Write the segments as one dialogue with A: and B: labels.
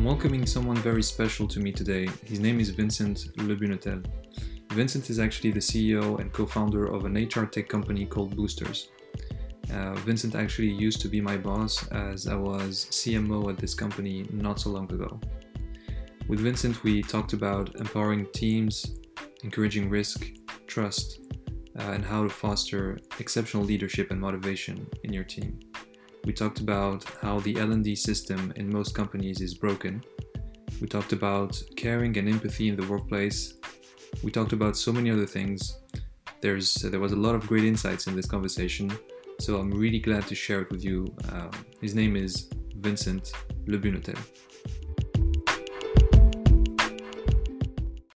A: I'm welcoming someone very special to me today. His name is Vincent Le Lebunetel. Vincent is actually the CEO and co founder of an HR tech company called Boostrs. Uh, Vincent actually used to be my boss as I was CMO at this company not so long ago. With Vincent, we talked about empowering teams, encouraging risk, trust, uh, and how to foster exceptional leadership and motivation in your team. We talked about how the L&D system in most companies is broken. We talked about caring and empathy in the workplace. We talked about so many other things. There's there was a lot of great insights in this conversation, so I'm really glad to share it with you. Um, his name is Vincent Lebunetel.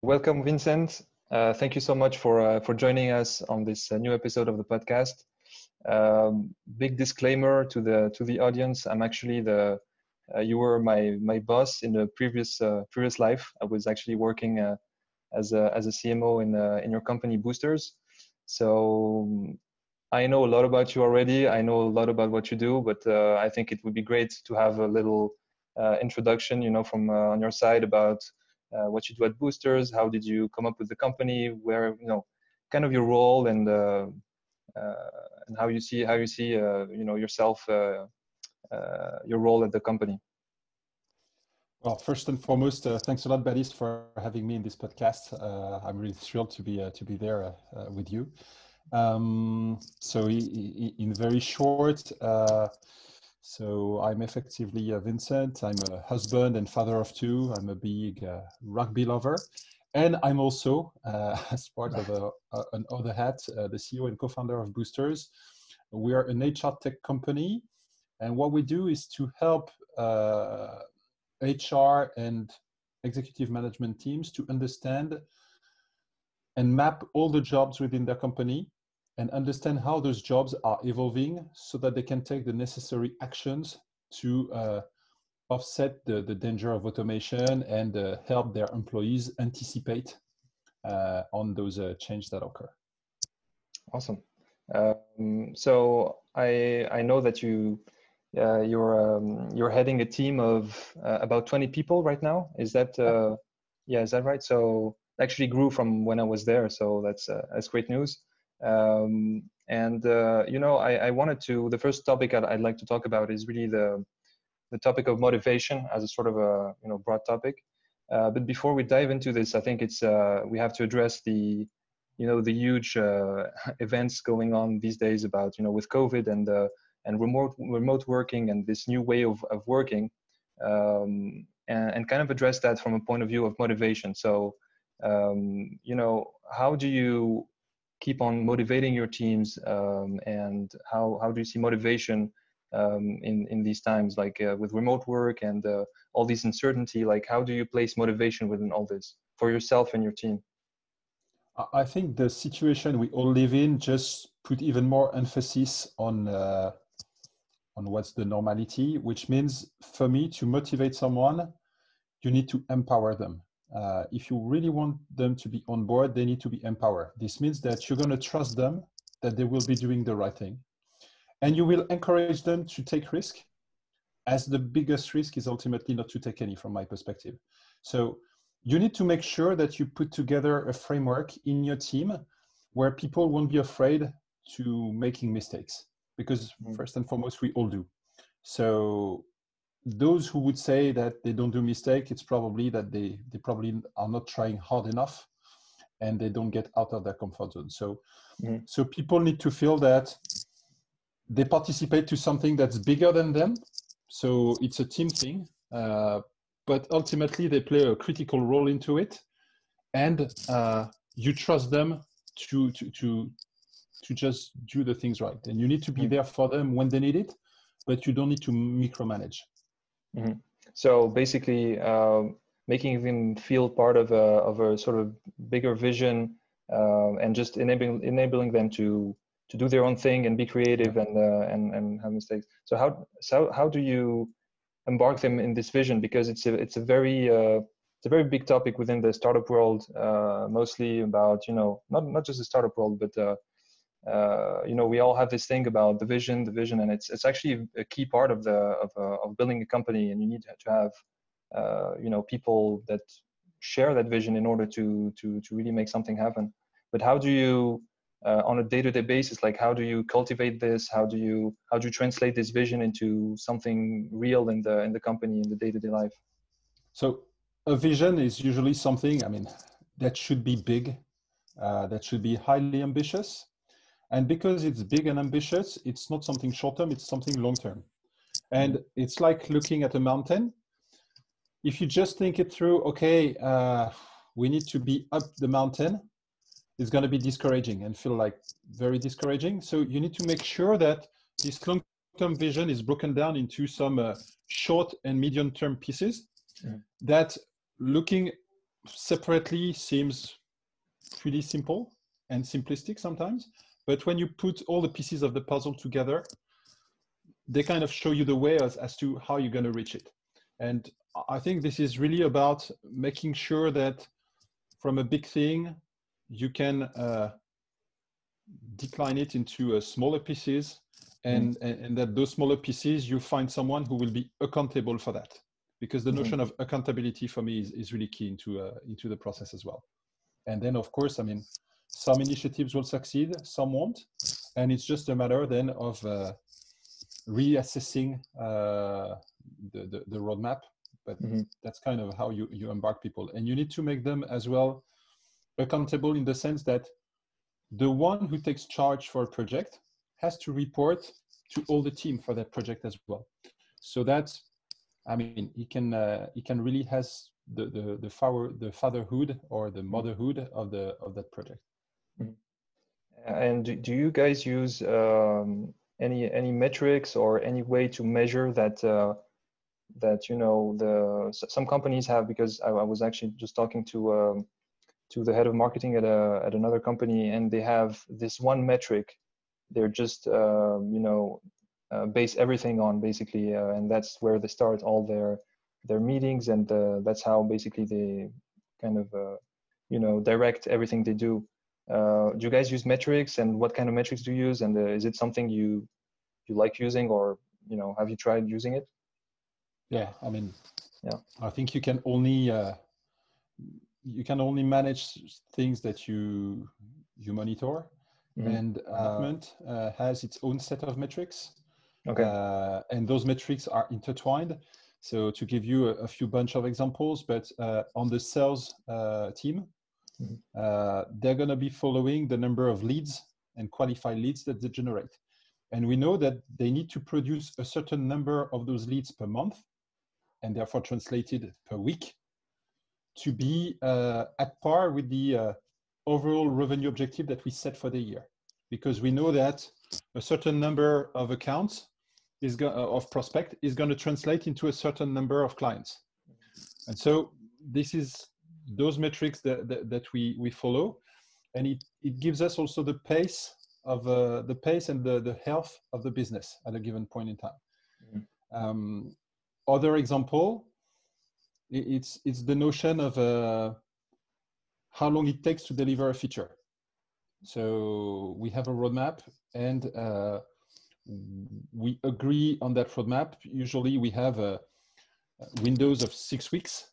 A: Welcome, Vincent. Uh, thank you so much for uh, for joining us on this uh, new episode of the podcast. Um, big disclaimer to the to the audience: I'm actually the uh, you were my my boss in the previous uh, previous life. I was actually working uh, as a as a CMO in in your company Boostrs. So I know a lot about you already. I know a lot about what you do, but I think it would be great to have a little introduction, you know, from on your side about uh, what you do at Boostrs, how did you come up with the company, where you know, kind of your role and uh, uh, and how you see how you see you know yourself, your role at the company.
B: Well, first and foremost, uh, thanks a lot, Badis, for having me in this podcast. Uh, I'm really thrilled to be uh, to be there with you. Um, so, in very short, so I'm effectively Vincent. I'm a husband and father of two. I'm a big uh, rugby lover. And I'm also, uh, as part of a, a, an other hat, uh, the CEO and co-founder of Boostrs. We are an HR tech company. And what we do is to help HR uh, and executive management teams to understand and map all the jobs within their company and understand how those jobs are evolving so that they can take the necessary actions to uh, offset the, the danger of automation and uh, help their employees anticipate uh, on those uh, changes that occur.
A: Awesome. Um, so I I know that you uh, you're um, you're heading a team of uh, about 20 people right now. Is that yeah? Is that right? So actually grew from when I was there. So that's that's great news. Um, and uh, you know, I, I, wanted to. The first topic I'd, I'd, like to talk about is really the the topic of motivation as a sort of a you know broad topic. Uh, but before we dive into this, I think it's uh, we have to address the you know the huge uh, events going on these days about you know with COVID and uh, and remote remote working and this new way of of working, um, and, and kind of address that from a point of view of motivation. So um, you know, how do you keep on motivating your teams um, and how, how do you see motivation um, in, in these times like uh, with remote work and uh, all these uncertainty like how do you place motivation within all this for yourself and your team
B: i think the situation we all live in just put even more emphasis on uh, on what's the normality which means for me to motivate someone you need to empower them uh, if you really want them to be on board, they need to be empowered. This means that you're going to trust them that they will be doing the right thing. And you will encourage them to take risk, as the biggest risk is ultimately not to take any, from my perspective. So you need to make sure that you put together a framework in your team where people won't be afraid to making mistakes because mm. first and foremost we all do so those who would say that they don't do mistake, it's probably that they, they probably are not trying hard enough and they don't get out of their comfort zone. So, mm-hmm. so people need to feel that they participate to something that's bigger than them. So it's a team thing, uh, but ultimately they play a critical role into it, and uh, you trust them to to to to just do the things right. And you need to be mm-hmm. there for them when they need it, but you don't need to micromanage.
A: Mm-hmm. So basically, uh, making them feel part of a of a sort of bigger vision, uh, and just enabling enabling them to to do their own thing and be creative and uh, and and have mistakes. So how so how do you embark them in this vision? Because it's a it's a very uh, it's a very big topic within the startup world, uh, mostly about you know not not just the startup world, but uh, uh, you know we all have this thing about the vision the vision and it's it's actually a key part of the of, uh, of building a company and you need to have uh, you know people that share that vision in order to to to really make something happen. But how do you uh, on a day-to-day basis like how do you cultivate this? How do you how do you translate this vision into something real in the in the company in the day-to-day life?
B: So a vision is usually something i mean that should be big uh, that should be highly ambitious. And because it's big and ambitious it's not something short term it's something long term and it's like looking at a mountain. If you just think it through okay uh, we need to be up the mountain it's going to be discouraging and feel like very discouraging. So you need to make sure that this long-term vision is broken down into some uh, short and medium-term pieces yeah. that looking separately seems pretty simple and simplistic sometimes. But when you put all the pieces of the puzzle together, they kind of show you the way as, as to how you're going to reach it. And I think this is really about making sure that from a big thing you can uh, decline it into uh, smaller pieces and, mm. and, and, that those smaller pieces, you find someone who will be accountable for that. Because the mm. notion of accountability for me is, is really key into, uh, into the process as well. And then, of course, I mean, some initiatives will succeed, some won't. And it's just a matter then of uh, reassessing uh, the, the, the, roadmap. But mm-hmm. that's kind of how you, you embark people. And you need to make them as well accountable in the sense that the one who takes charge for a project has to report to all the team for that project as well. So that's, I mean, he can uh, he can really has the the the, father, the fatherhood or the motherhood of the of that project.
A: Mm-hmm. And do you guys use um, any any metrics or any way to measure that? Uh, that you know the some companies have because I, I was actually just talking to um, to the head of marketing at a at another company, and they have this one metric. They're just uh, you know uh, base everything on basically, uh, and that's where they start all their their meetings, and uh, that's how basically they kind of uh, you know direct everything they do. Uh, do you guys use metrics, and what kind of metrics do you use, and is it something you you like using, or you know have you tried using it?
B: Yeah, I mean, yeah, I think you can only you can only manage things that you you monitor. Mm-hmm. and management. uh, has its own set of metrics. Okay. Uh, and those metrics are intertwined. So to give you a, a few bunch of examples but uh, on the sales uh, team mm-hmm. Uh, they're going to be following the number of leads and qualified leads that they generate. And we know that they need to produce a certain number of those leads per month and therefore translated per week to be uh, at par with the uh, overall revenue objective that we set for the year. Because we know that a certain number of accounts is go- uh, of prospect is going to translate into a certain number of clients. And so this is those metrics that, that, that we, we follow. And it, it gives us also the pace of uh, the pace and the, the health of the business at a given point in time. Mm-hmm. Um, other example, it's it's the notion of uh, how long it takes to deliver a feature. So we have a roadmap, and uh, we agree on that roadmap. Usually, we have a, windows of six weeks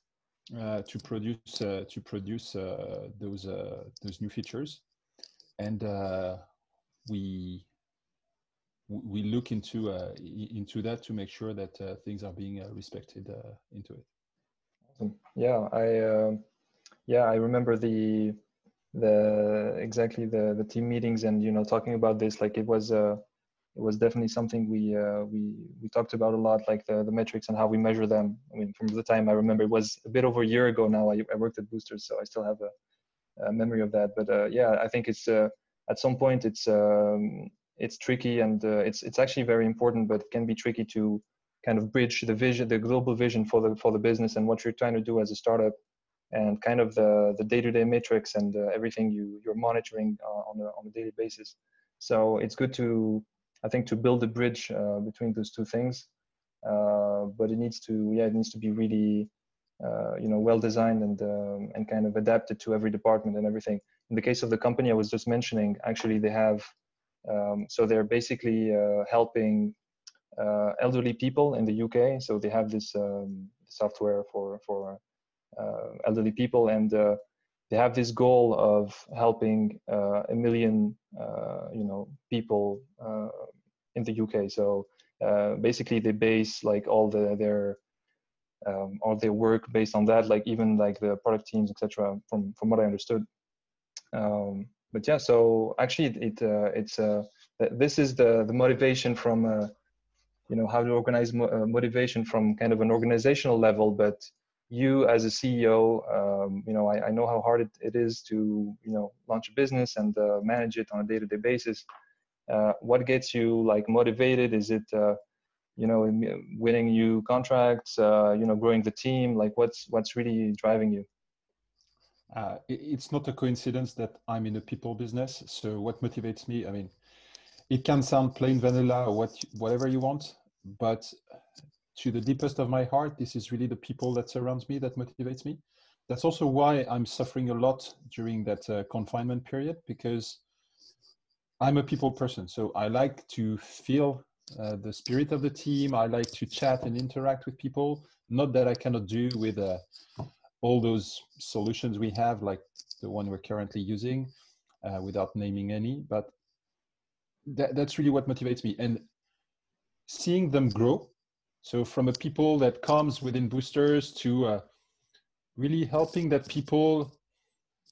B: uh, to produce uh, to produce uh, those uh, those new features, and we we look into into that to make sure that things are being respected into it.
A: Yeah, I uh, yeah I remember the the exactly the the team meetings and you know talking about this like it was uh it was definitely something we uh, we we talked about a lot like the the metrics and how we measure them. I mean from the time i remember it was a bit over a year ago now i, I worked at Boostrs so i still have a, a memory of that. But uh, yeah i think it's uh, at some point it's um, it's tricky and uh, it's it's actually very important but it can be tricky to kind of bridge the vision, the global vision for the for the business and what you're trying to do as a startup, and kind of the the day-to-day metrics and uh, everything you you're monitoring uh, on a on a daily basis. So it's good to I think to build a bridge uh, between those two things, uh, but it needs to yeah it needs to be really uh, you know well designed and um, and kind of adapted to every department and everything. In the case of the company I was just mentioning, actually they have um, so they're basically uh, helping uh, elderly people in the UK. So they have this um, software for for uh, elderly people, and uh, they have this goal of helping uh, a million, you know, people in the UK. So basically, they base like all the their um, all their work based on that, like even like the product teams, etc. From from what I understood. Um, but yeah, so actually, it, it uh, it's uh, this is the the motivation from uh, you know how to organize mo- uh, motivation from kind of an organizational level, but you as a CEO, um, you know, I, I, know how hard it, it is to, you know, launch a business and uh, manage it on a day-to-day basis. Uh, what gets you like motivated? Is it, uh, you know, winning new contracts? Uh, you know, growing the team? Like, what's what's really driving you?
B: Uh, it's not a coincidence that I'm in a people business. So what motivates me? I mean, it can sound plain vanilla or what whatever you want, but to the deepest of my heart, this is really the people that surrounds me that motivates me. That's also why I'm suffering a lot during that uh, confinement period because I'm a people person. So I like to feel uh, the spirit of the team. I like to chat and interact with people. Not that I cannot do with uh, all those solutions we have, like the one we're currently using, uh, without naming any. But that, that's really what motivates me. And seeing them grow so from a people that comes within Boostrs to uh, really helping that people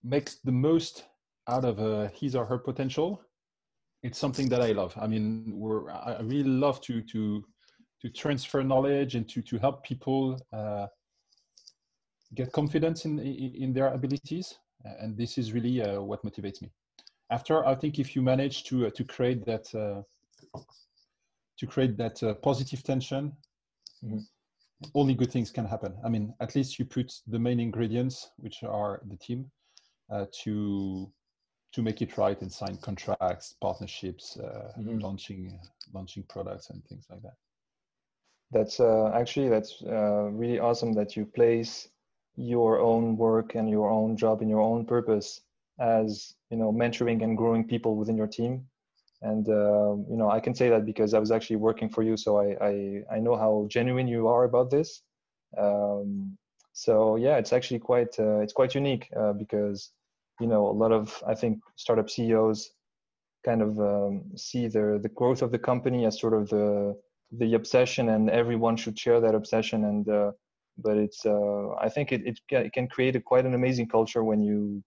B: makes the most out of uh, his or her potential. It's something that I love. I mean, we're, I really love to to to transfer knowledge and to to help people uh, get confidence in, in, their abilities. And this is really uh, what motivates me. After, I think if you manage to uh, to create that uh, to create that positive tension mm-hmm. only good things can happen. I mean, at least you put the main ingredients, which are the team, uh, to to make it right and sign contracts, partnerships, uh, mm-hmm. launching launching products and things like that.
A: That's uh, actually that's uh, really awesome that you place your own work and your own job and your own purpose as you know mentoring and growing people within your team and uh, you know i can say that because i was actually working for you so i i, I know how genuine you are about this. Um, so yeah it's actually quite uh, it's quite unique uh, because you know a lot of i think startup ceos kind of um, see the the growth of the company as sort of the the obsession and everyone should share that obsession. And uh, but it's uh, i think it, it, it can create a, quite an amazing culture when you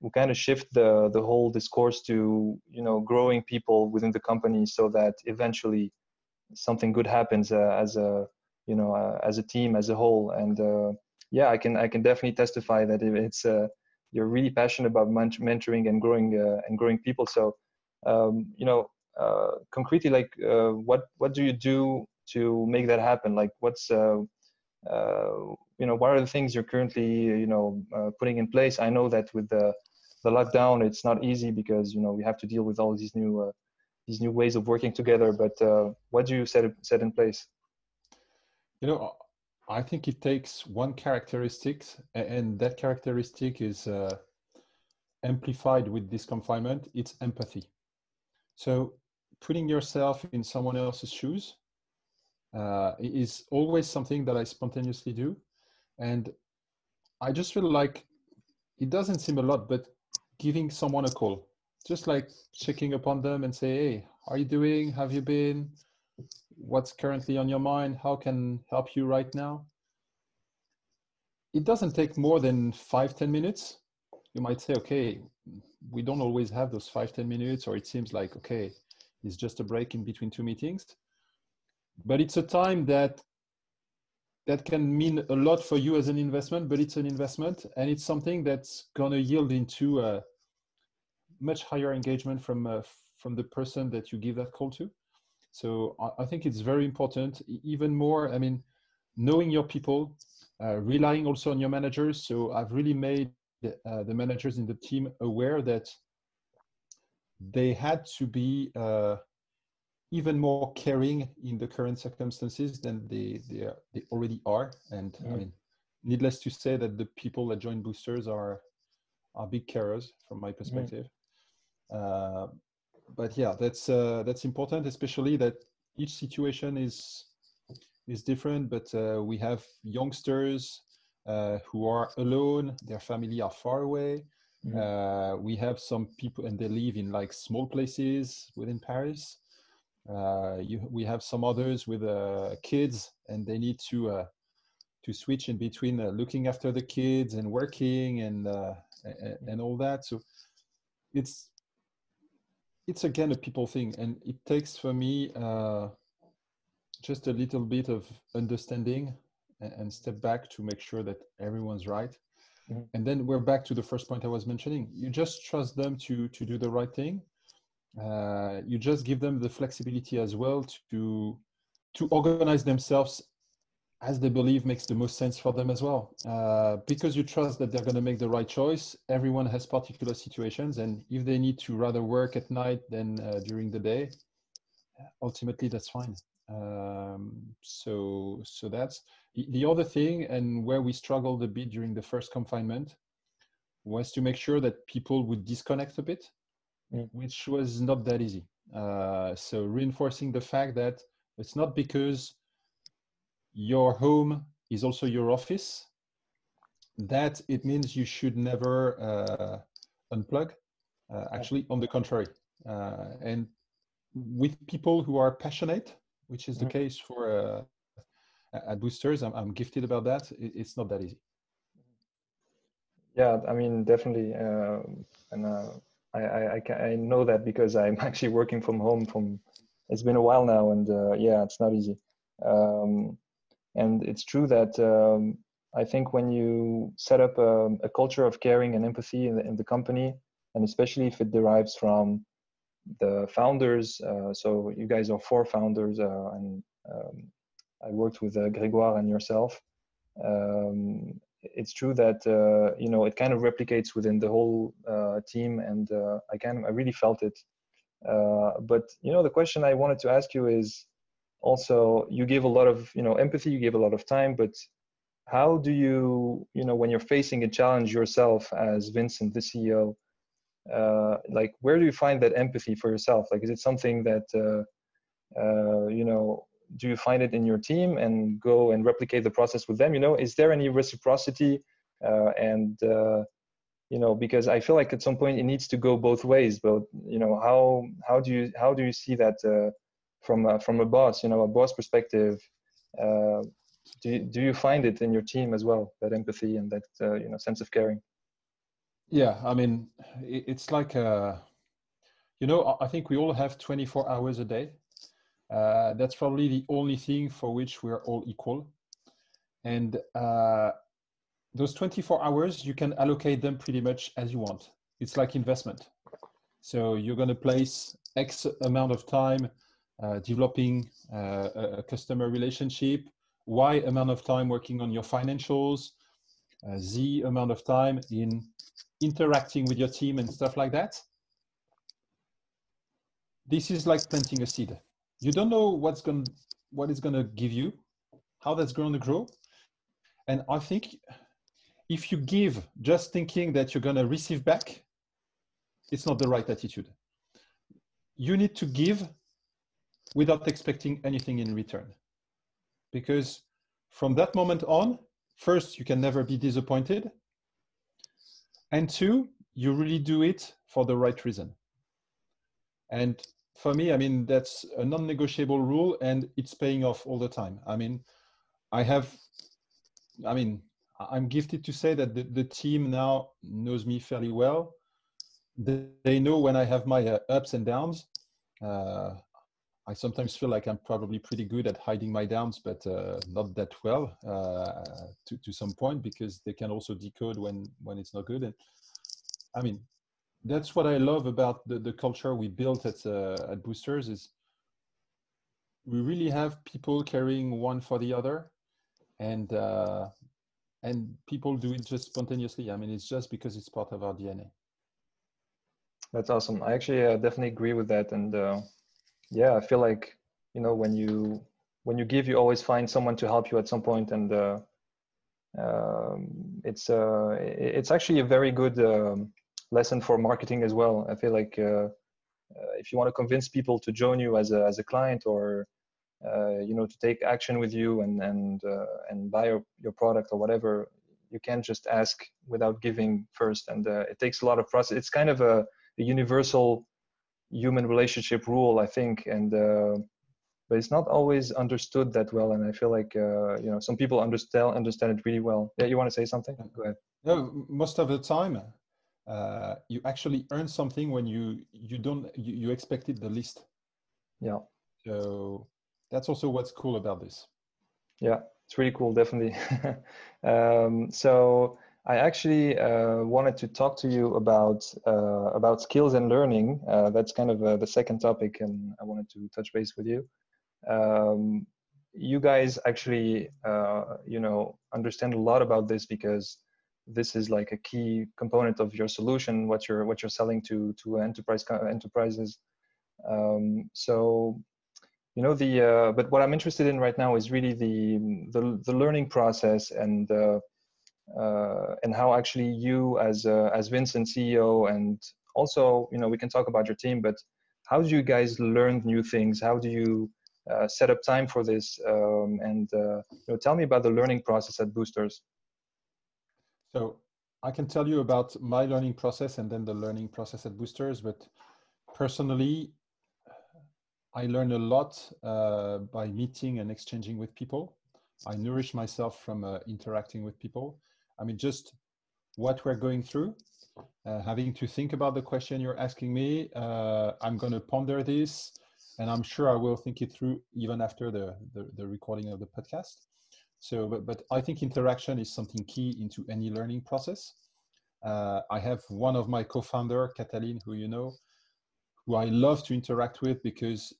A: we kind of shift the the whole discourse to you know growing people within the company so that eventually something good happens uh, as a you know uh, as a team as a whole. And uh, yeah i can i can definitely testify that it's uh, you're really passionate about mentoring and growing uh, and growing people. So um, you know uh, concretely like what what do you do to make that happen? Like what's you know what are the things you're currently you know putting in place? I know that with the the lockdown it's not easy because you know we have to deal with all these new uh, these new ways of working together. But uh, what do you set set in place?
B: You know i think it takes one characteristic and that characteristic is uh, amplified with this confinement. It's empathy. So putting yourself in someone else's shoes uh, is always something that i spontaneously do. And i just feel like it doesn't seem a lot but giving someone a call, just like checking upon them and say, hey, are you doing? Have you been? What's currently on your mind? How can help you right now? It doesn't take more than five ten minutes. You might say, okay, we don't always have those five ten minutes, or it seems like, okay, it's just a break in between two meetings. But it's a time that that can mean a lot for you as an investment, but it's an investment and it's something that's going to yield into a much higher engagement from uh, from the person that you give that call to. So I, I, think it's very important. Even more, I mean, knowing your people, uh, relying also on your managers. So I've really made uh, the managers in the team aware that they had to be uh, even more caring in the current circumstances than they they, are, they already are. And mm. I mean, needless to say that the people that join Boostrs are are big carers from my perspective. Mm. Uh, but yeah, that's uh, that's important, especially that each situation is is different, but uh, we have youngsters uh, who are alone, their family are far away. Mm-hmm. Uh, we have some people, and they live in like small places within Paris. Uh, you, we have some others with uh, kids, and they need to uh, to switch in between looking after the kids and working and and all that. So it's it's again a people thing, and it takes for me just a little bit of understanding and, and step back to make sure that everyone's right. Mm-hmm. And then we're back to the first point I was mentioning. You just trust them to to do the right thing. Uh, you just give them the flexibility as well to to organize themselves as they believe makes the most sense for them as well. Uh, because you trust that they're going to make the right choice. Everyone has particular situations, and if they need to rather work at night than uh, during the day, ultimately that's fine. Um, so so that's the other thing, and where we struggled a bit during the first confinement was to make sure that people would disconnect a bit, mm. which was not that easy. Uh, so reinforcing the fact that it's not because your home is also your office that it means you should never uh, unplug. Uh, actually, on the contrary, uh, and with people who are passionate which is the mm-hmm. case for uh, at Boostrs. I'm, I'm gifted about that. It's not that easy.
A: Yeah, I mean, definitely. Uh, and uh, I, I, I, know that because I'm actually working from home from, it's been a while now and uh, yeah, it's not easy. Um, and it's true that um, I think when you set up a, a, culture of caring and empathy in the, in the company, and especially if it derives from the founders. Uh, so you guys are four founders, uh, and um, I worked with uh, Grégoire and yourself. It's true that you know it kind of replicates within the whole team, and I kind of I really felt it. but you know the question I wanted to ask you is also you give a lot of you know empathy, you give a lot of time, but how do you you know when you're facing a challenge yourself as Vincent, the CEO? uh, like where do you find that empathy for yourself like is it something that uh, uh, you know do you find it in your team and go and replicate the process with them? You know is there any reciprocity? Uh, and uh, you know because i feel like at some point it needs to go both ways but you know how how do you how do you see that uh, from from a boss you know a boss perspective do you, do you find it in your team as well that empathy and that you know sense of caring?
B: Yeah, I mean, it's like a, uh, you know, I think we all have 24 hours a day. Uh, that's probably the only thing for which we're all equal. And uh, those 24 hours, you can allocate them pretty much as you want. It's like investment. So you're going to place X amount of time uh, developing uh, a customer relationship, Y amount of time working on your financials, uh, Z amount of time in interacting with your team and stuff like that, this is like planting a seed. You don't know what's going what it's going to give you, how that's going to grow. And I think if you give just thinking that you're going to receive back, it's not the right attitude. You need to give without expecting anything in return. Because from that moment on, first, you can never be disappointed and two you really do it for the right reason and for me i mean that's a non-negotiable rule and it's paying off all the time. I mean i have i mean i'm gifted to say that the, the team now knows me fairly well. They, they know when i have my uh, ups and downs. Uh, I sometimes feel like I'm probably pretty good at hiding my downs, but uh, not that well uh, to, to some point because they can also decode when, when it's not good. And I mean, that's what I love about the, the culture we built at, uh, at Boostrs is we really have people carrying one for the other and, uh, and people do it just spontaneously. I mean, it's just because it's part of our DNA.
A: That's awesome. I actually uh, definitely agree with that. And uh, yeah i feel like you know when you when you give you always find someone to help you at some point and uh, um, it's uh, it's actually a very good um, lesson for marketing as well. I feel like uh, uh if you want to convince people to join you as a as a client or uh, you know to take action with you and and uh, and buy your, your product or whatever you can't just ask without giving first. And it takes a lot of process. It's kind of a, a universal human relationship rule i think. And but it's not always understood that well. And i feel like uh, you know some people understand understand it really well. Yeah you want to say something? Go ahead.
B: No most of the time uh, you actually earn something when you you don't you, you expect it the least.
A: Yeah.
B: So that's also what's cool about this.
A: Yeah it's really cool definitely. Um, so i actually uh, wanted to talk to you about uh, about skills and learning. Uh, that's kind of uh, the second topic and i wanted to touch base with you. Um, you guys actually uh, you know understand a lot about this because this is like a key component of your solution what you're what you're selling to to enterprise enterprises. Um, so you know the uh, but what i'm interested in right now is really the the, the learning process and uh, uh, and how actually you as uh, as vincent ceo and also you know we can talk about your team but how do you guys learn new things? How do you uh, set up time for this? Um, and uh, you know, tell me about the learning process at Boostrs
B: so I can tell you about my learning process and then the learning process at Boostrs. But personally, I learn a lot uh, by meeting and exchanging with people. I nourish myself from uh, interacting with people. I mean, just what we're going through, uh, having to think about the question you're asking me. Uh, I'm going to ponder this, and I'm sure I will think it through even after the, the, the recording of the podcast. So, but, but I think interaction is something key into any learning process. Uh, I have one of my co-founder, Catalin, who you know, who I love to interact with because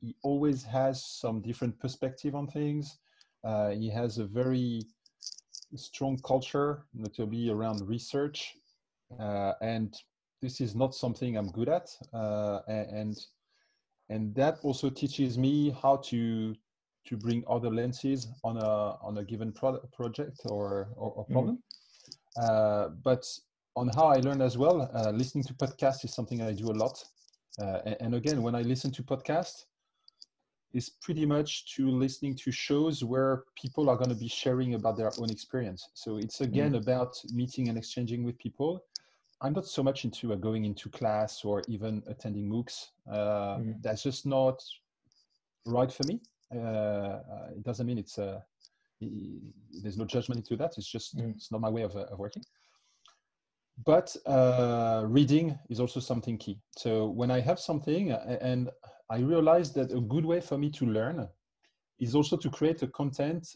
B: he always has some different perspective on things. Uh, he has a very strong culture, notably around research, uh, and this is not something I'm good at. Uh, and and that also teaches me how to to bring other lenses on a on a given pro- project or or, or mm-hmm. problem. Mm. Uh, but on how I learn as well, uh, listening to podcasts is something I do a lot. Uh, and, and, again, when I listen to podcasts, is pretty much to listening to shows where people are going to be sharing about their own experience. So it's again mm. about meeting and exchanging with people. I'm not so much into uh, going into class or even attending MOOCs. Mm. That's just not right for me. Uh, uh, it doesn't mean it's uh, there's no judgment into that. It's just mm. it's not my way of, of working. But uh, reading is also something key. So when I have something and I realize that a good way for me to learn is also to create a content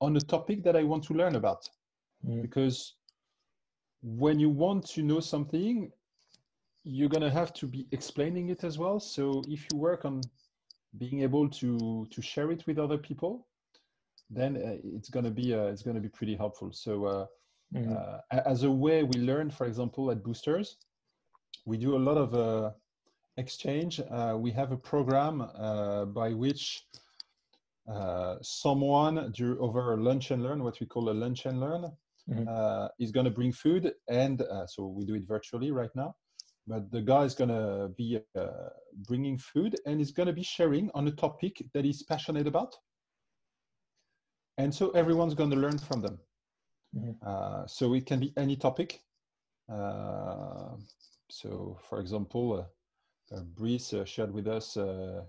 B: on a topic that I want to learn about. Mm. Because when you want to know something, you're going to have to be explaining it as well. So if you work on being able to to share it with other people then uh, it's going to be uh, it's going to be pretty helpful so uh, mm. as a way we learn for example at Boostrs we do a lot of uh, exchange we have a program by which someone do, over a lunch and learn what we call a lunch and learn mm-hmm. is going to bring food and so we do it virtually right now but the guy is going to be uh, bringing food and is going to be sharing on a topic that he's passionate about. And so everyone's going to learn from them. Mm-hmm. uh, so it can be any topic. Uh, so for example uh, uh Brice uh, shared with us uh,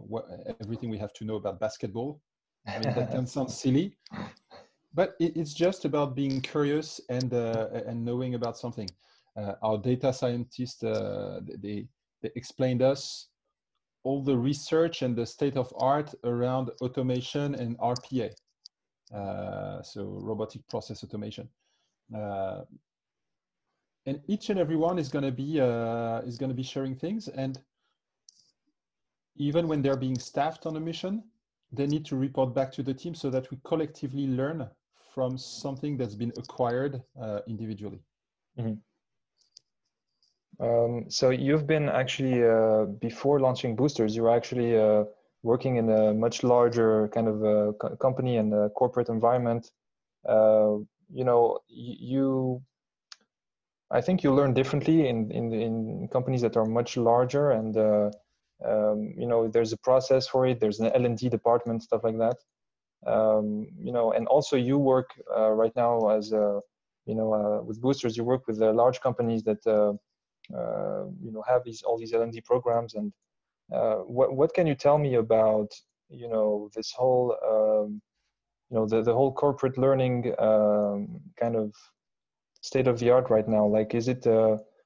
B: what, everything we have to know about basketball. I mean, that can sound silly but it, it's just about being curious and and knowing about something our data scientists uh, they, they explained us all the research and the state of art around automation and RPA, uh, so robotic process automation. Uh, and each and every one is going to be uh, is going to be sharing things, and even when they're being staffed on a mission, they need to report back to the team so that we collectively learn from something that's been acquired uh, individually. Mm -hmm.
A: Um, so you've been actually uh, before launching Boostrs, you were actually uh, working in a much larger kind of uh, co company and corporate environment. Uh, you know, you. I think you learn differently in in in companies that are much larger and uh, um, you know there's a process for it there's an l&d department stuff like that um, you know and also you work right now as a you know with Boostrs you work with large companies that you know have these all these l&d programs. And uh, what, what can you tell me about you know this whole um, you know the, the whole corporate learning um, kind of state of the art right now? Like is it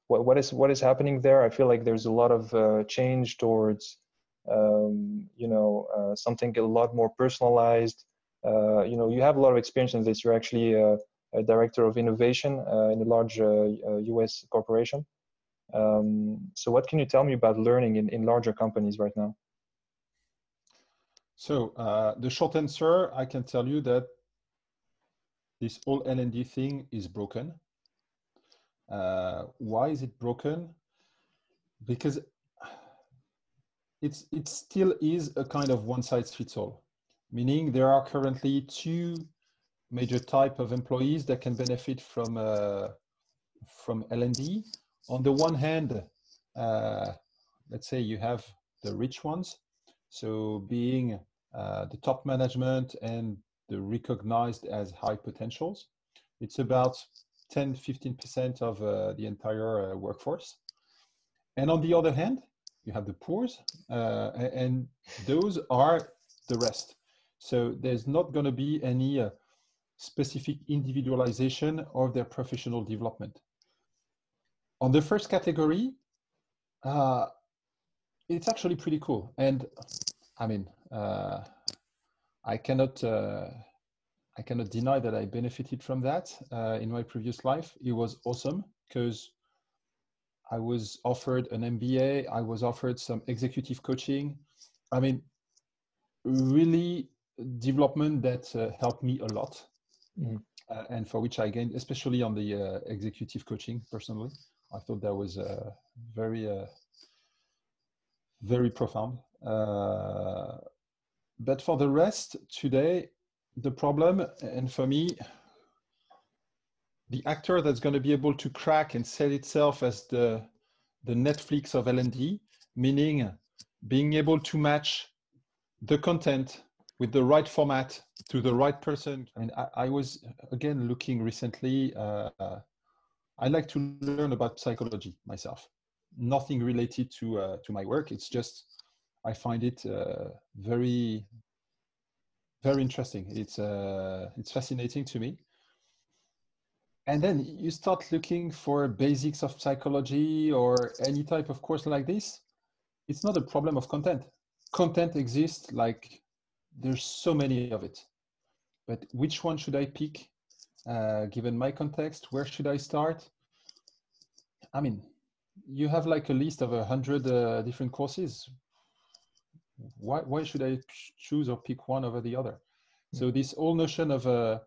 A: what, what is what is happening there? I feel like there's a lot of change towards um, you know uh, something a lot more personalized. Uh, you know you have a lot of experience in this. You're actually a, director of innovation uh, in a large us uh, corporation um, so what can you tell me about learning in, in larger companies right now?
B: So uh, the short answer i can tell you that this whole L&D thing is broken. Uh, why is it broken? Because it's it still is a kind of one size fits all, meaning there are currently two major type of employees that can benefit from uh, from L&D. On the one hand, uh, let's say you have the rich ones, so being uh, the top management and the recognized as high potentials. It's about 10, 15% of uh, the entire uh, workforce. And on the other hand, you have the poors, uh, and those are the rest. So there's not going to be any uh, specific individualization of their professional development. On the first category, uh, it's actually pretty cool. And I mean, uh, I cannot uh, I cannot deny that I benefited from that uh, in my previous life. It was awesome because I was offered an MBA. I was offered some executive coaching. I mean, really development that uh, helped me a lot, mm. uh, and for which I gained, especially on the uh, executive coaching. Personally, I thought that was uh, very, uh, very profound. Uh, but for the rest, today, the problem, and for me, the actor that's going to be able to crack and sell itself as the the Netflix of L&D, meaning being able to match the content with the right format to the right person. I mean, I, I was again looking recently. Uh, I like to learn about psychology myself. Nothing related to uh, to my work. It's just I find it uh, very very interesting. It's uh, it's fascinating to me and then you start looking for basics of psychology or any type of course like this it's not a problem of content content exists like there's so many of it but which one should i pick uh, given my context where should i start i mean you have like a list of a hundred uh, different courses why, why should i choose or pick one over the other so this whole notion of uh,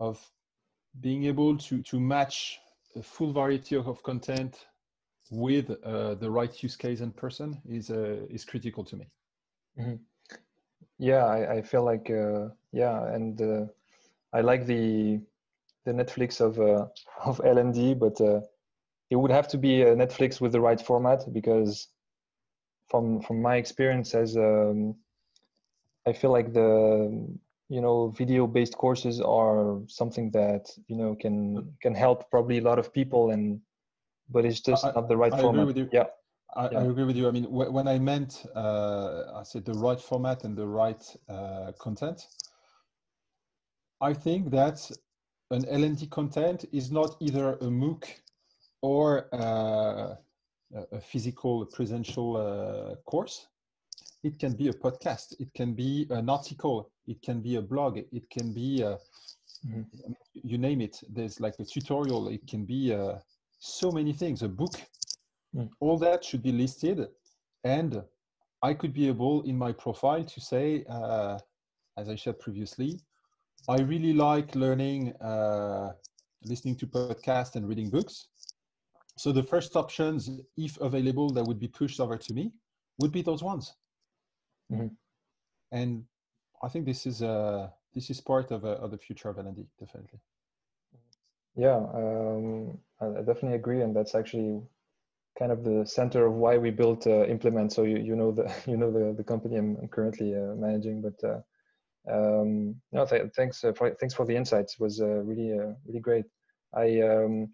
B: of being able to, to match a full variety of, of content with uh, the right use case and person is, uh, is critical to me.
A: Mm-hmm. Yeah, I, I, feel like, uh, yeah, and uh, I like the, the Netflix of, uh, of L&D, but uh, it would have to be a Netflix with the right format because from, from my experience as um, I feel like the you know video based courses are something that you know can can help probably a lot of people and but it's just I, not the right
B: I
A: format
B: agree with you.
A: yeah
B: I, yeah. I, agree with you. I mean, when I meant, uh, I said the right format and the right uh, content. I think that an L&D content is not either a MOOC or uh, a physical presential uh, course. It can be a podcast. It can be an article. It can be a blog. It can be a, mm-hmm. you name it. There's like a tutorial. It can be uh, so many things. A book. Mm. all that should be listed. And i could be able in my profile to say uh, as i said previously i really like learning uh, listening to podcasts and reading books so the first options if available that would be pushed over to me would be those ones Mm-hmm. And I think this is uh, this is part of, uh, of the future of L&D, definitely.
A: Yeah, um, I definitely agree, and that's actually kind of the center of why we built uh, implement. So you you know the you know the the company I'm, I'm currently uh, managing, but. Um, no, th thanks. Uh, for, thanks for the insights. It was uh, really, uh, really great. I, um,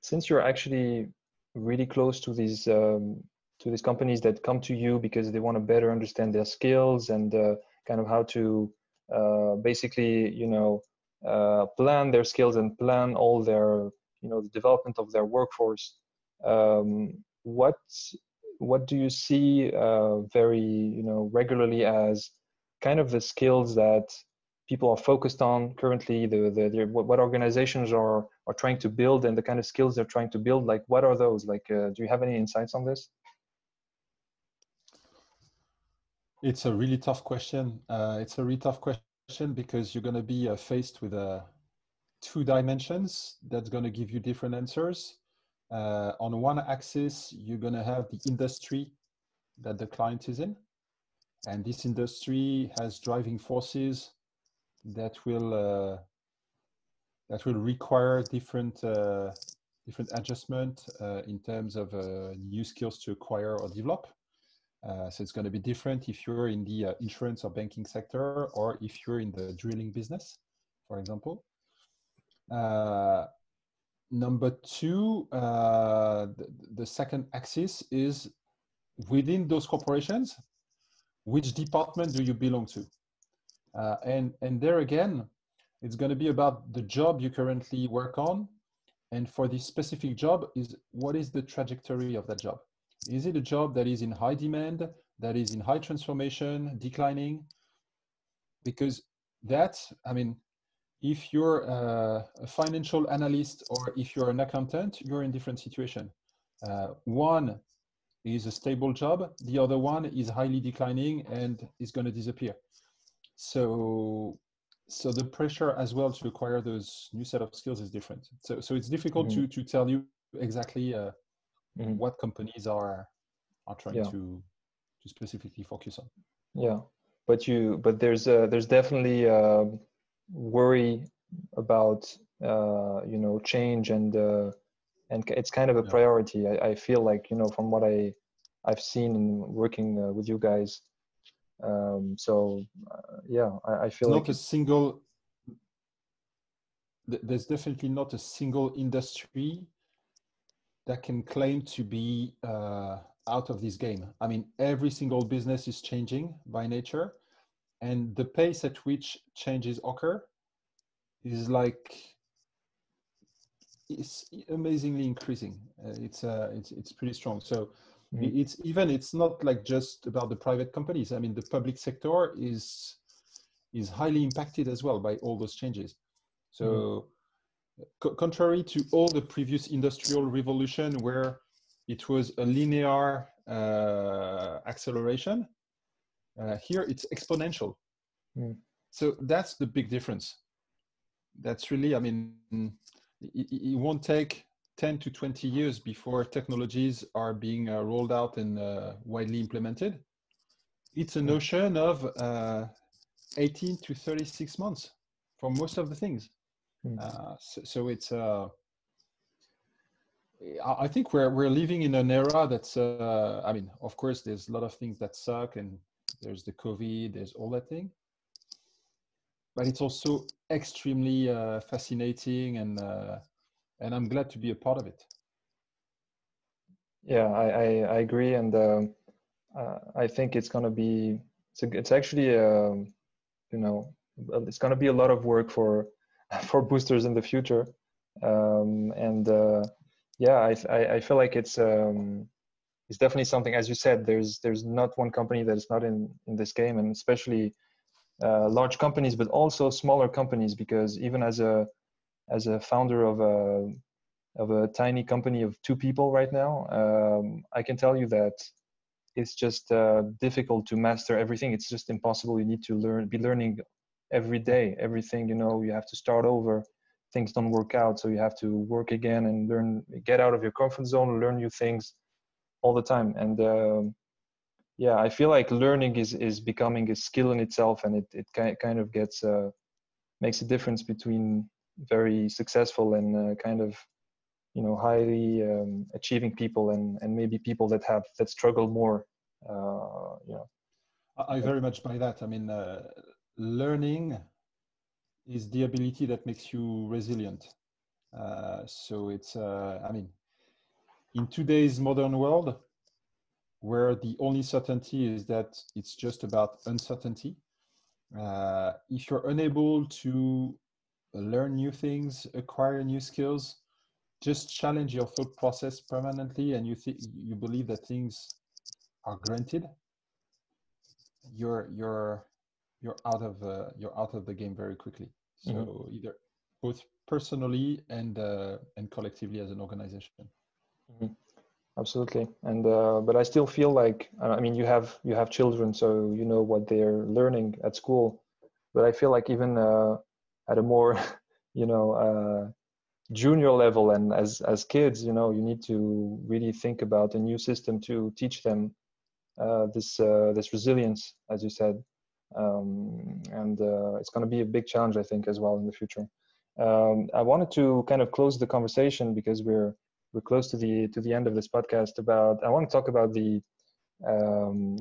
A: since you're actually really close to these um, to these companies that come to you because they want to better understand their skills and uh, kind of how to basically, you know, plan their skills and plan all their, you know, the development of their workforce. Um, what what do you see uh, very, you know, regularly as kind of the skills that people are focused on currently the, the, the what, organizations are are trying to build and the kind of skills they're trying to build like what are those? Like uh, do you have any insights on this?
B: It's a really tough question. Uh, it's a really tough question because you're going to be uh, faced with uh, two dimensions that's going to give you different answers. Uh, on one axis you're going to have the industry that the client is in and this industry has driving forces that will uh, that will require different uh, different adjustment uh, in terms of uh, new skills to acquire or develop. Uh, so it's going to be different if you're in the uh, insurance or banking sector or if you're in the drilling business, for example. number two, the, the second axis is within those corporations, which department do you belong to? Uh, and, and there again, it's going to be about the job you currently work on. And for this specific job is what is the trajectory of that job? Is it a job that is in high demand, that is in high transformation, declining? Because that, I mean, if you're a, a financial analyst or if you're an accountant, you're in different situation. Uh, one is a stable job. The other one is highly declining and is going to disappear. So, so the pressure as well to acquire those new set of skills is different. So, so it's difficult mm-hmm. to to tell you exactly uh, mm-hmm. what companies are are trying yeah. to to specifically focus on.
A: Yeah, but you but there's uh, there's definitely uh, worry about uh, you know change and uh, and it's kind of a priority. I, I, feel like you know from what I I've seen in working uh, with you guys. Um, so uh, yeah, I, I feel
B: it's
A: like
B: not a single. There's definitely not a single industry that can claim to be uh, out of this game. I mean, every single business is changing by nature, and the pace at which changes occur is like is amazingly increasing. Uh, it's uh, it's it's pretty strong. So mm-hmm. it's even it's not like just about the private companies. I mean, the public sector is is highly impacted as well by all those changes. So, mm-hmm. co- contrary to all the previous industrial revolution, where it was a linear uh, acceleration, uh, here it's exponential. Mm. So that's the big difference. That's really, I mean, it, it, won't take 10 to 20 years before technologies are being uh, rolled out and uh, widely implemented. It's a hmm. notion of uh, 18 to 36 months for most of the things. Mm. So, so, it's, uh, I think we're, we're living in an era that's, uh, I mean, of course, there's a lot of things that suck and there's the COVID, there's all that thing but it's also extremely uh, fascinating and uh, and I'm glad to be a part of it.
A: Yeah, I I, I agree, and um, uh, I think it's gonna be it's a, it's actually um, you know it's gonna be a lot of work for for Boostrs in the future, um, and uh, yeah, I, I, I feel like it's um, it's definitely something. As you said, there's there's not one company that is not in in this game, and especially uh, large companies, but also smaller companies. Because even as a as a founder of a of a tiny company of two people right now, um, I can tell you that it's just uh, difficult to master everything. It's just impossible. You need to learn, be learning every day. Everything you know, you have to start over. Things don't work out, so you have to work again and learn. Get out of your comfort zone, learn new things all the time. And um, yeah i feel like learning is is becoming a skill in itself and it it kind of gets uh, makes a difference between very successful and uh, kind of you know highly um, achieving people and and maybe people that have that struggle more uh, know.
B: I very much buy that. I mean uh, learning is the ability that makes you resilient. Uh, so it's uh, i mean in today's modern world where the only certainty is that it's just about uncertainty uh, if you're unable to learn new things acquire new skills just challenge your thought process permanently and you think you believe that things are granted you're you're you're out of uh, you're out of the game very quickly so mm-hmm. either both personally and uh, and collectively as an organization
A: mm-hmm. Absolutely. And uh, but i still feel like i mean you have you have children so you know what they're learning at school. But i feel like even uh, at a more you know uh, junior level and as as kids you know you need to really think about a new system to teach them uh, this uh, this resilience as you said. Um, and uh, it's going to be a big challenge i think as well in the future. Um, i wanted to kind of close the conversation because we're we're close to the to the end of this podcast about i want to talk about the um,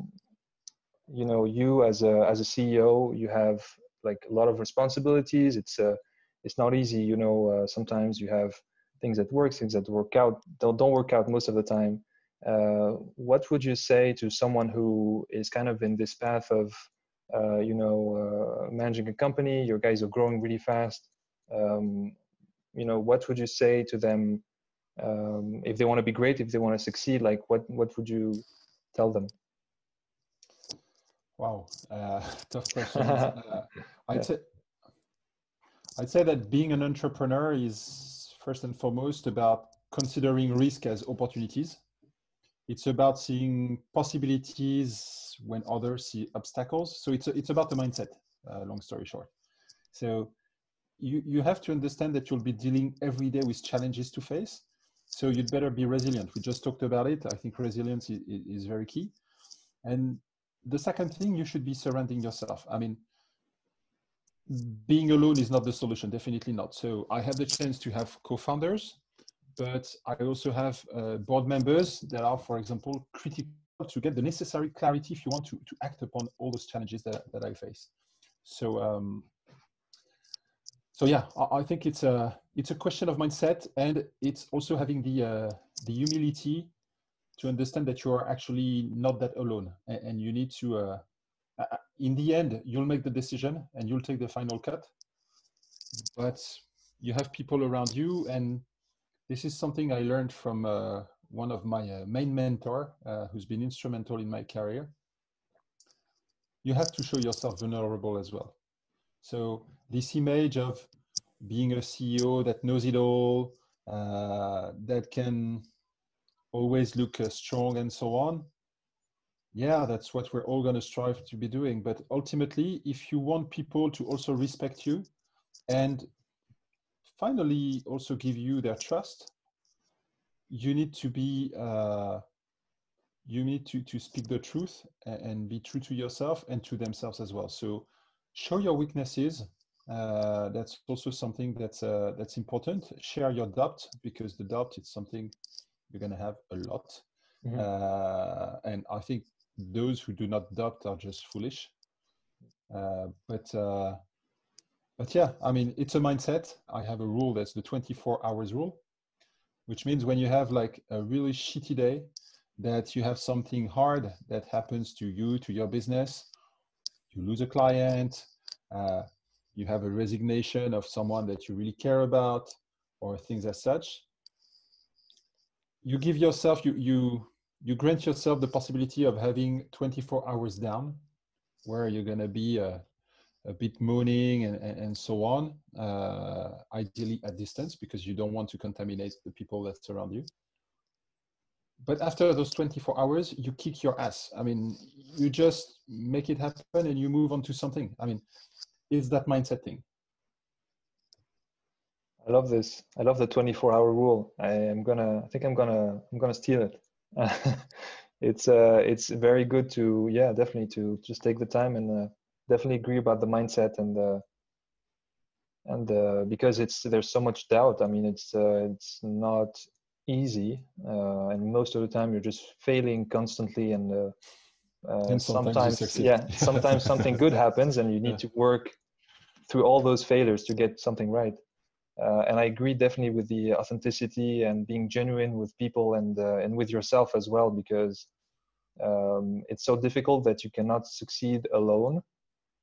A: you know you as a as a ceo you have like a lot of responsibilities. It's a it's not easy you know uh, sometimes you have things that work things that work out don't, don't work out most of the time. Uh, what would you say to someone who is kind of in this path of uh, you know uh, managing a company? Your guys are growing really fast. Um, you know what would you say to them um, if they want to be great if they want to succeed like what what would you tell them
B: wow uh, tough question uh, i'd yeah. say I'd say that being an entrepreneur is first and foremost about considering risk as opportunities. It's about seeing possibilities when others see obstacles. So it's, it's about the mindset, uh, long story short. So you, you have to understand that you'll be dealing every day with challenges to face. So you'd better be resilient. We just talked about it. I think resilience is, is very key. And the second thing, you should be surrounding yourself. I mean, being alone is not the solution, definitely not. So I have the chance to have co-founders, but I also have uh, board members that are, for example, critical to get the necessary clarity if you want to, to act upon all those challenges that, that I face. So, um, so yeah, I, think it's a, it's a question of mindset and it's also having the, uh, the humility to understand that you are actually not that alone and, and you need to, uh, uh, in the end, you'll make the decision and you'll take the final cut. But you have people around you, and this is something I learned from uh, one of my uh, main mentor, uh, who's been instrumental in my career. You have to show yourself vulnerable as well. So this image of being a CEO that knows it all, uh, that can always look uh, strong and so on, yeah that's what we're all going to strive to be doing. But ultimately if you want people to also respect you and finally also give you their trust you need to be uh, you need to to speak the truth and, and, be true to yourself and to themselves as well. So show your weaknesses uh, that's also something that's uh, that's important share your doubt because the doubt is something you're going to have a lot mm-hmm. Uh, and i think those who do not doubt are just foolish. Uh, but uh, but yeah, I mean, it's a mindset. I have a rule that's the 24 hours rule, which means when you have like a really shitty day, that you have something hard that happens to you, to your business, you lose a client, uh, you have a resignation of someone that you really care about, or things as such. You give yourself, you you you grant yourself the possibility of having 24 hours down where you're going to be uh, a bit moaning and, and, and so on, uh, ideally at distance because you don't want to contaminate the people that surround you. But after those 24 hours, you kick your ass. I mean, you just make it happen and you move on to something. I mean, it's that mindset thing.
A: I love this. I love the 24 hour rule. I am gonna, I think I'm gonna, I'm gonna steal it. it's uh, it's very good to yeah definitely to just take the time and uh, definitely agree about the mindset and uh, and uh, because it's there's so much doubt i mean it's uh, it's not easy uh, and most of the time you're just failing constantly and, uh, uh,
B: And sometimes
A: sometimes yeah sometimes something good happens and you need
B: Yeah.
A: to work through all those failures to get something right. Uh, and i agree definitely with the authenticity and being genuine with people and uh, and with yourself as well because um, it's so difficult that you cannot succeed alone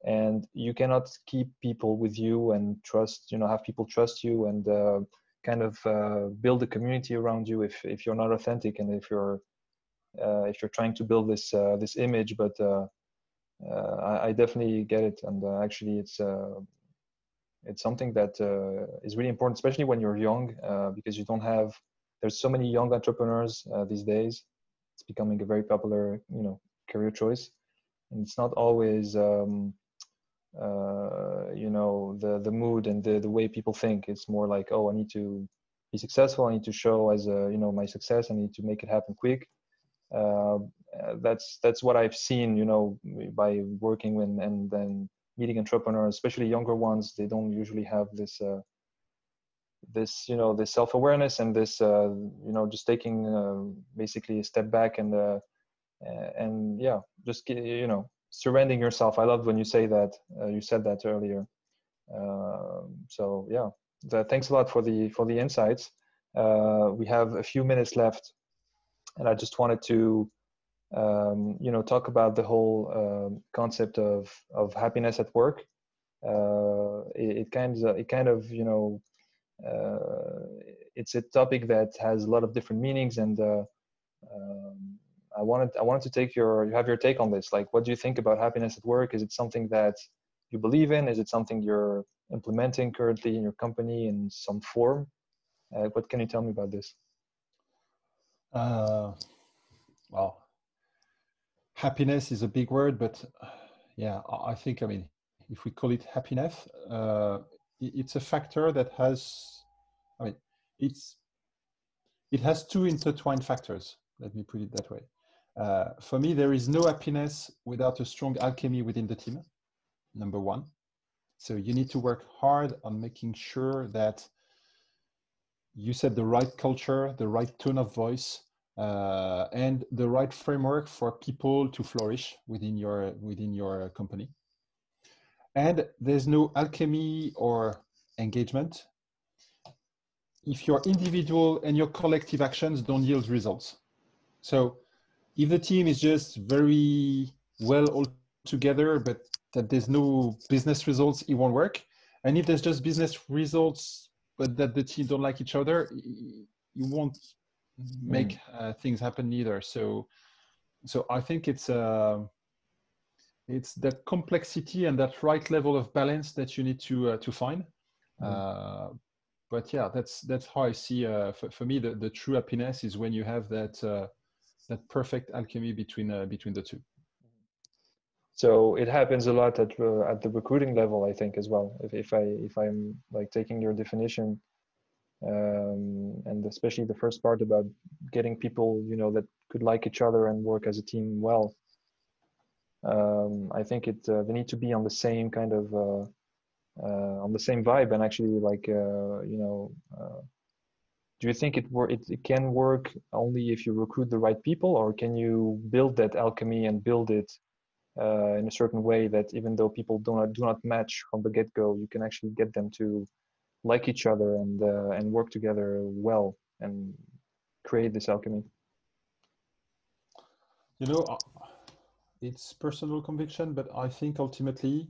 A: and you cannot keep people with you and trust you know have people trust you and uh, kind of uh, build a community around you if if you're not authentic and if you're uh, if you're trying to build this uh, this image. But uh, uh, I, I definitely get it. And actually it's it's something that uh, is really important especially when you're young uh, because you don't have there's so many young entrepreneurs uh, these days. It's becoming a very popular you know career choice. And it's not always um, uh, you know the the mood and the the way people think. It's more like oh i need to be successful. I need to show as a you know my success. I need to make it happen quick. Uh, that's that's what i've seen you know by working with and then meeting entrepreneurs especially younger ones they don't usually have this uh, this you know this self-awareness and this uh, you know just taking uh, basically a step back and uh, and yeah just you know surrendering yourself. I loved when you say that uh, you said that earlier. Um, so yeah thanks a lot for the for the insights. Uh, we have a few minutes left and i just wanted to um, you know talk about the whole um, concept of of happiness at work uh, it, it kind of it kind of you know uh, it's a topic that has a lot of different meanings and uh, um, I wanted I wanted to take your you have your take on this. Like, what do you think about happiness at work? Is it something that you believe in? Is it something you're implementing currently in your company in some form? Uh, what can you tell me about this?
B: Uh, well, happiness is a big word, but yeah, I I think, I mean, if we call it happiness, uh, it's a factor that has, I mean, it's, it has two intertwined factors. Let me put it that way. Uh, for me, there is no happiness without a strong alchemy within the team, number one. So you need to work hard on making sure that you set the right culture, the right tone of voice, uh, and the right framework for people to flourish within your within your company. And there's no alchemy or engagement if your individual and your collective actions don't yield results. So if the team is just very well all together, but that there's no business results, it won't work. And if there's just business results, but that the team don't like each other, you won't make uh, things happen either. So, so I think it's uh, it's that complexity and that right level of balance that you need to uh, to find. Uh, but yeah, that's that's how I see. Uh, for, for me, the, the true happiness is when you have that uh, that perfect alchemy between uh, between the two.
A: So it happens a lot at uh, at the recruiting level, I think, as well. If if I if I'm like taking your definition, um, and especially the first part about getting people, you know, that could like each other and work as a team well. Um, I think it uh, they need to be on the same kind of uh, uh, on the same vibe and actually like uh, you know. Uh, do you think it, wor- it it can work only if you recruit the right people, or can you build that alchemy and build it uh, in a certain way that even though people do not do not match from the get go, you can actually get them to like each other and uh, and work together well and create this alchemy.
B: You know, uh, it's personal conviction, but I think ultimately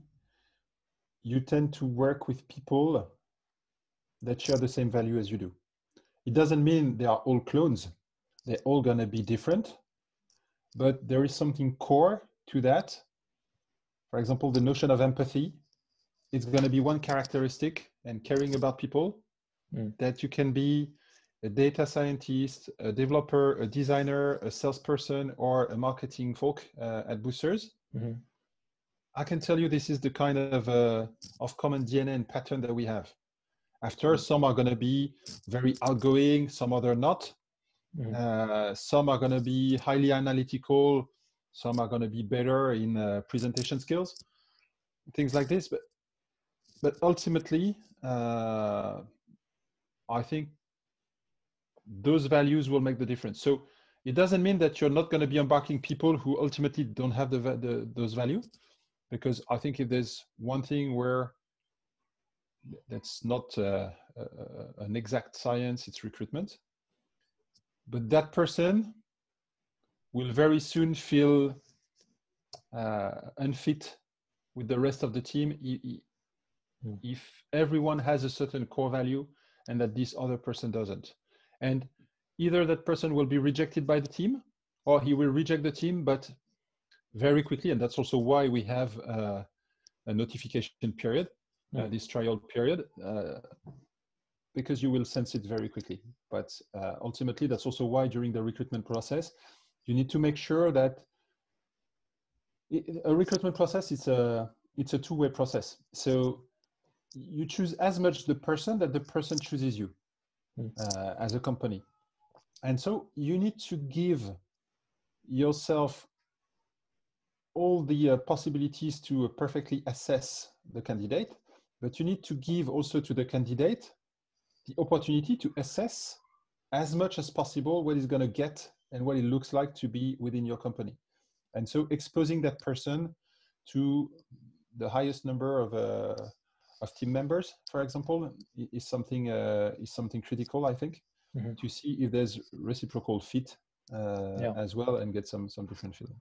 B: you tend to work with people that share the same value as you do. It doesn't mean they are all clones, they're all going to be different, but there is something core to that. For example, the notion of empathy, it's going to be one characteristic and caring about people
A: Mm.
B: that you can be a data scientist, a developer, a designer, a salesperson, or a marketing folk uh, at Boostrs.
A: Mhm.
B: I can tell you this is the kind of uh, of common DNA and pattern that we have. After, some are going to be very outgoing, some other not.
A: Mhm.
B: Uh, some are going to be highly analytical, some are going to be better in uh, presentation skills, things like this. But but ultimately, uh, I think those values will make the difference. So it doesn't mean that you're not going to be embarking people who ultimately don't have the, the those values, because I think if there's one thing where that's not uh, uh, an exact science, it's recruitment. But that person will very soon feel uh, unfit with the rest of the team hmm. if everyone has a certain core value and that this other person doesn't. And either that person will be rejected by the team or he will reject the team, but very quickly. And that's also why we have uh, a notification period, uh, hmm. this trial period, uh, because you will sense it very quickly. But uh, ultimately, that's also why during the recruitment process, you need to make sure that a recruitment process it's a it's a two-way process so you choose as much the person that the person chooses you mm. uh, as a company and so you need to give yourself all the uh, possibilities to uh, perfectly assess the candidate but you need to give also to the candidate the opportunity to assess as much as possible what he's going to get and what it looks like to be within your company and so exposing that person to the highest number of, uh, of team members, for example, is something, uh, is something critical, I think, mm-hmm. to see if there's reciprocal fit uh, yeah. as well and get some, some different feeling.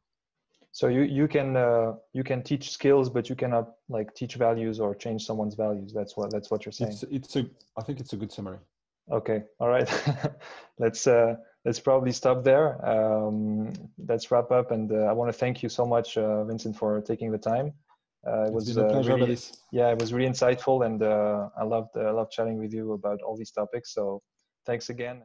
A: So you, you can uh, you can teach skills, but you cannot like teach values or change someone's values. That's what that's what you're saying.
B: It's, it's a I think it's a good summary.
A: Okay, all right. let's uh, let's probably stop there. Um, let's wrap up, and uh, I want to thank you so much, uh, Vincent, for taking the time.
B: Uh, it was uh,
A: really, yeah, it was really insightful, and uh, I loved I loved chatting with you about all these topics. So, thanks again.